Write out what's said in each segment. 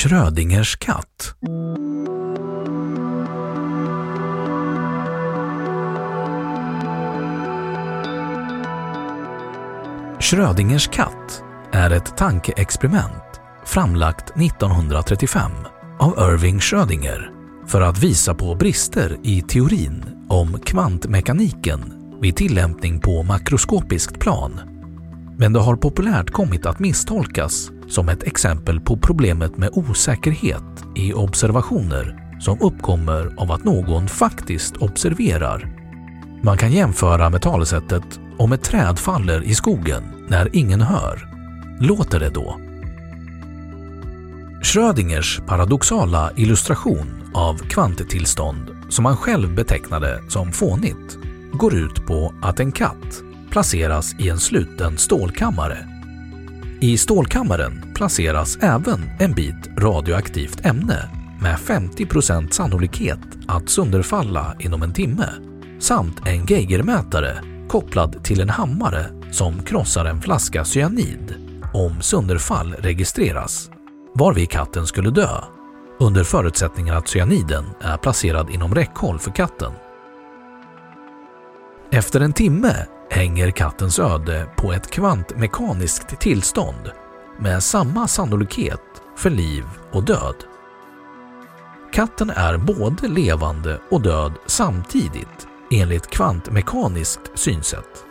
Schrödingers katt. Schrödingers katt är ett tankeexperiment framlagt 1935 av Irving Schrödinger för att visa på brister i teorin om kvantmekaniken vid tillämpning på makroskopiskt plan. Men det har populärt kommit att misstolkas som ett exempel på problemet med osäkerhet i observationer som uppkommer av att någon faktiskt observerar. Man kan jämföra med talesättet om ett träd faller i skogen när ingen hör. Låter det då? Schrödingers paradoxala illustration av kvanttillstånd som han själv betecknade som fånigt går ut på att en katt placeras i en sluten stålkammare. I stålkammaren placeras även en bit radioaktivt ämne med 50% sannolikhet att sönderfalla inom en timme samt en geigermätare kopplad till en hammare som krossar en flaska cyanid om sönderfall registreras, varvid katten skulle dö under förutsättningen att cyaniden är placerad inom räckhåll för katten. Efter en timme hänger kattens öde på ett kvantmekaniskt tillstånd med samma sannolikhet för liv och död. Katten är både levande och död samtidigt enligt kvantmekaniskt synsätt.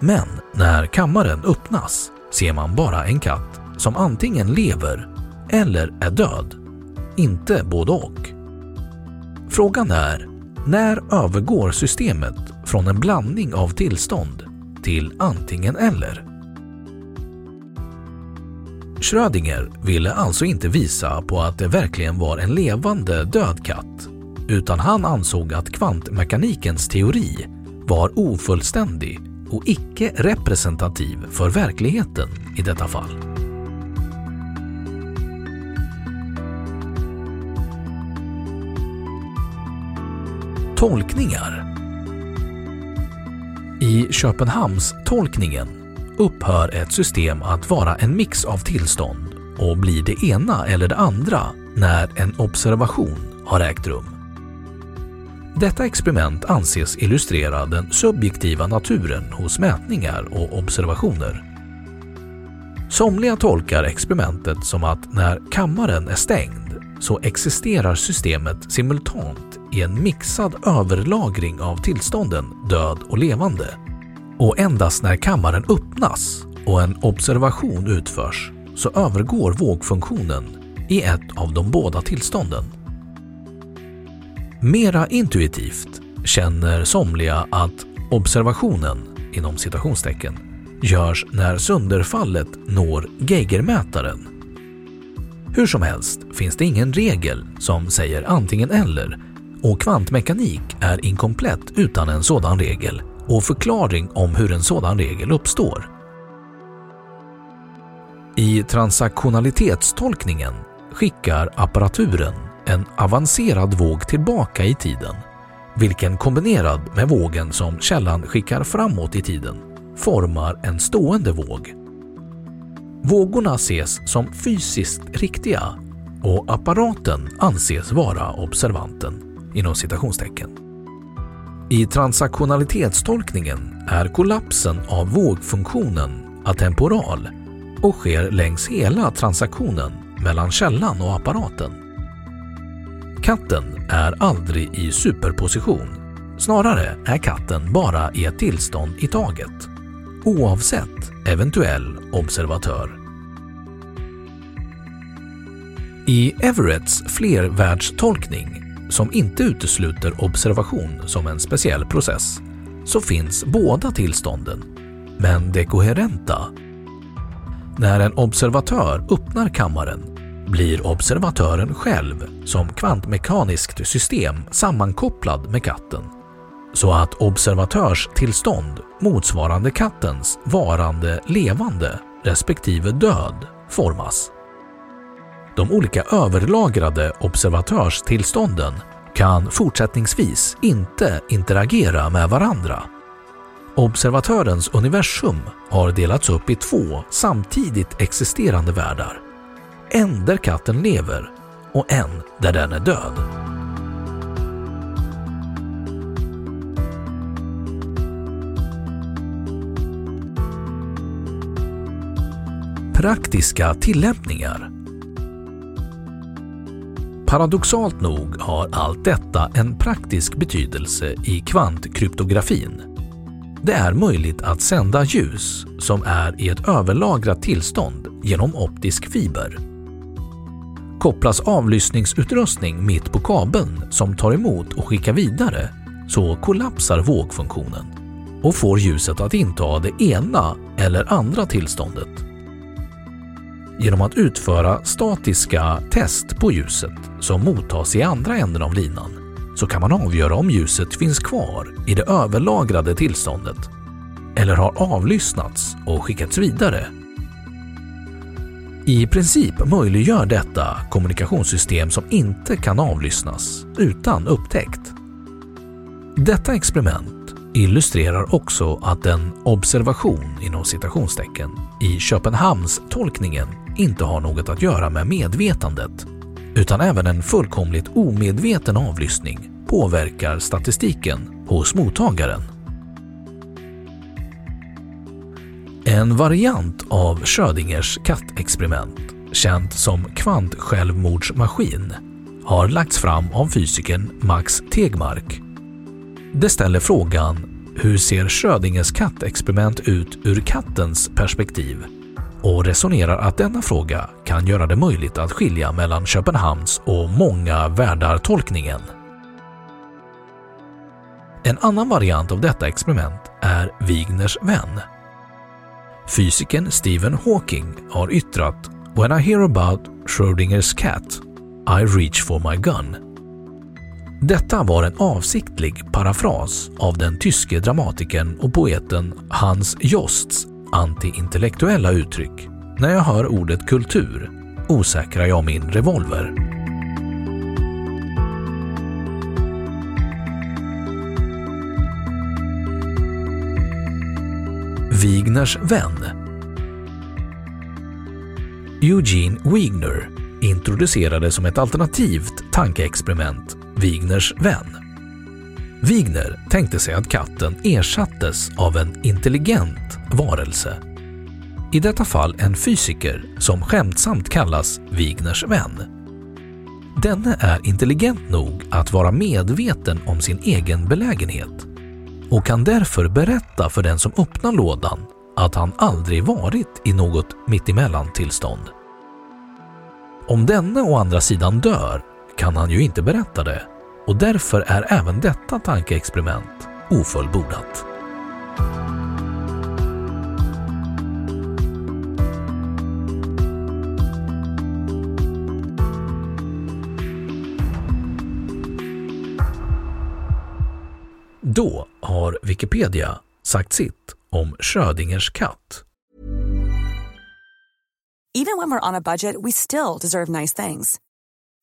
Men när kammaren öppnas ser man bara en katt som antingen lever eller är död, inte både och. Frågan är, när övergår systemet från en blandning av tillstånd till antingen eller? Schrödinger ville alltså inte visa på att det verkligen var en levande död katt, utan han ansåg att kvantmekanikens teori var ofullständig och icke representativ för verkligheten i detta fall. Tolkningar I Köpenhamns-tolkningen upphör ett system att vara en mix av tillstånd och blir det ena eller det andra när en observation har ägt rum. Detta experiment anses illustrera den subjektiva naturen hos mätningar och observationer. Somliga tolkar experimentet som att när kammaren är stängd så existerar systemet simultant är en mixad överlagring av tillstånden död och levande. Och endast när kammaren öppnas och en observation utförs så övergår vågfunktionen i ett av de båda tillstånden. Mera intuitivt känner somliga att observationen, inom citationstecken, görs när sönderfallet når Geigermätaren. Hur som helst finns det ingen regel som säger antingen eller och kvantmekanik är inkomplett utan en sådan regel och förklaring om hur en sådan regel uppstår. I transaktionalitetstolkningen skickar apparaturen en avancerad våg tillbaka i tiden, vilken kombinerad med vågen som källan skickar framåt i tiden formar en stående våg. Vågorna ses som fysiskt riktiga och apparaten anses vara observanten inom citationstecken. I transaktionalitetstolkningen är kollapsen av vågfunktionen atemporal och sker längs hela transaktionen mellan källan och apparaten. Katten är aldrig i superposition. Snarare är katten bara i ett tillstånd i taget, oavsett eventuell observatör. I Everetts flervärldstolkning, som inte utesluter observation som en speciell process, så finns båda tillstånden, men dekoherenta när en observatör öppnar kammaren blir observatören själv som kvantmekaniskt system sammankopplad med katten så att observatörstillstånd motsvarande kattens varande levande respektive död formas. De olika överlagrade observatörstillstånden kan fortsättningsvis inte interagera med varandra Observatörens universum har delats upp i två samtidigt existerande världar. En där katten lever och en där den är död. Praktiska tillämpningar Paradoxalt nog har allt detta en praktisk betydelse i kvantkryptografin det är möjligt att sända ljus som är i ett överlagrat tillstånd genom optisk fiber. Kopplas avlyssningsutrustning mitt på kabeln som tar emot och skickar vidare så kollapsar vågfunktionen och får ljuset att inta det ena eller andra tillståndet. Genom att utföra statiska test på ljuset som mottas i andra änden av linan så kan man avgöra om ljuset finns kvar i det överlagrade tillståndet eller har avlyssnats och skickats vidare. I princip möjliggör detta kommunikationssystem som inte kan avlyssnas utan upptäckt. Detta experiment illustrerar också att en observation inom citationstecken i Köpenhamns tolkningen inte har något att göra med medvetandet utan även en fullkomligt omedveten avlyssning påverkar statistiken hos mottagaren. En variant av Schrödingers kattexperiment, känt som kvantsjälvmordsmaskin, har lagts fram av fysikern Max Tegmark. Det ställer frågan hur ser Schrödingers kattexperiment ut ur kattens perspektiv och resonerar att denna fråga kan göra det möjligt att skilja mellan Köpenhamns och många världar-tolkningen. En annan variant av detta experiment är Wigners vän. Fysikern Stephen Hawking har yttrat “When I hear about Schrödingers cat, I reach for my gun”. Detta var en avsiktlig parafras av den tyske dramatikern och poeten Hans Josts antiintellektuella uttryck. När jag hör ordet kultur osäkrar jag min revolver. Wigners vän. Eugene Wigner introducerade som ett alternativt tankeexperiment Wigners vän. Wigner tänkte sig att katten ersattes av en intelligent varelse. I detta fall en fysiker som skämtsamt kallas Wigners vän. Denne är intelligent nog att vara medveten om sin egen belägenhet och kan därför berätta för den som öppnar lådan att han aldrig varit i något mittemellan-tillstånd. Om denne å andra sidan dör kan han ju inte berätta det och därför är även detta tankeexperiment ofullbordat. Då har Wikipedia sagt sitt om Schrödingers katt. ”Även när vi on a budget we still deserve nice things.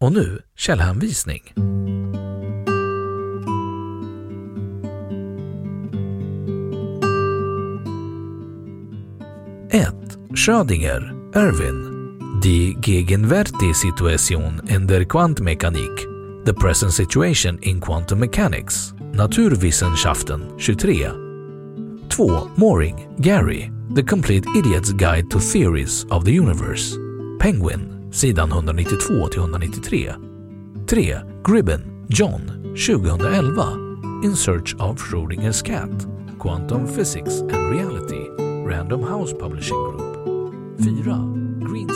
Och nu källhänvisning. Ett Schrödinger, Erwin. Die Gegenwärtige-Situation in der Quantmechanik. The Present Situation in Quantum Mechanics. Naturwissenschaften 23. 2. Moring, Gary. The Complete Idiot's Guide to Theories of the Universe. Penguin, sidan 192 till 193. 3. Gribben, John, 2011. In Search of Schrödinger's Cat. Quantum Physics and Reality. Random House Publishing Group. 4. Green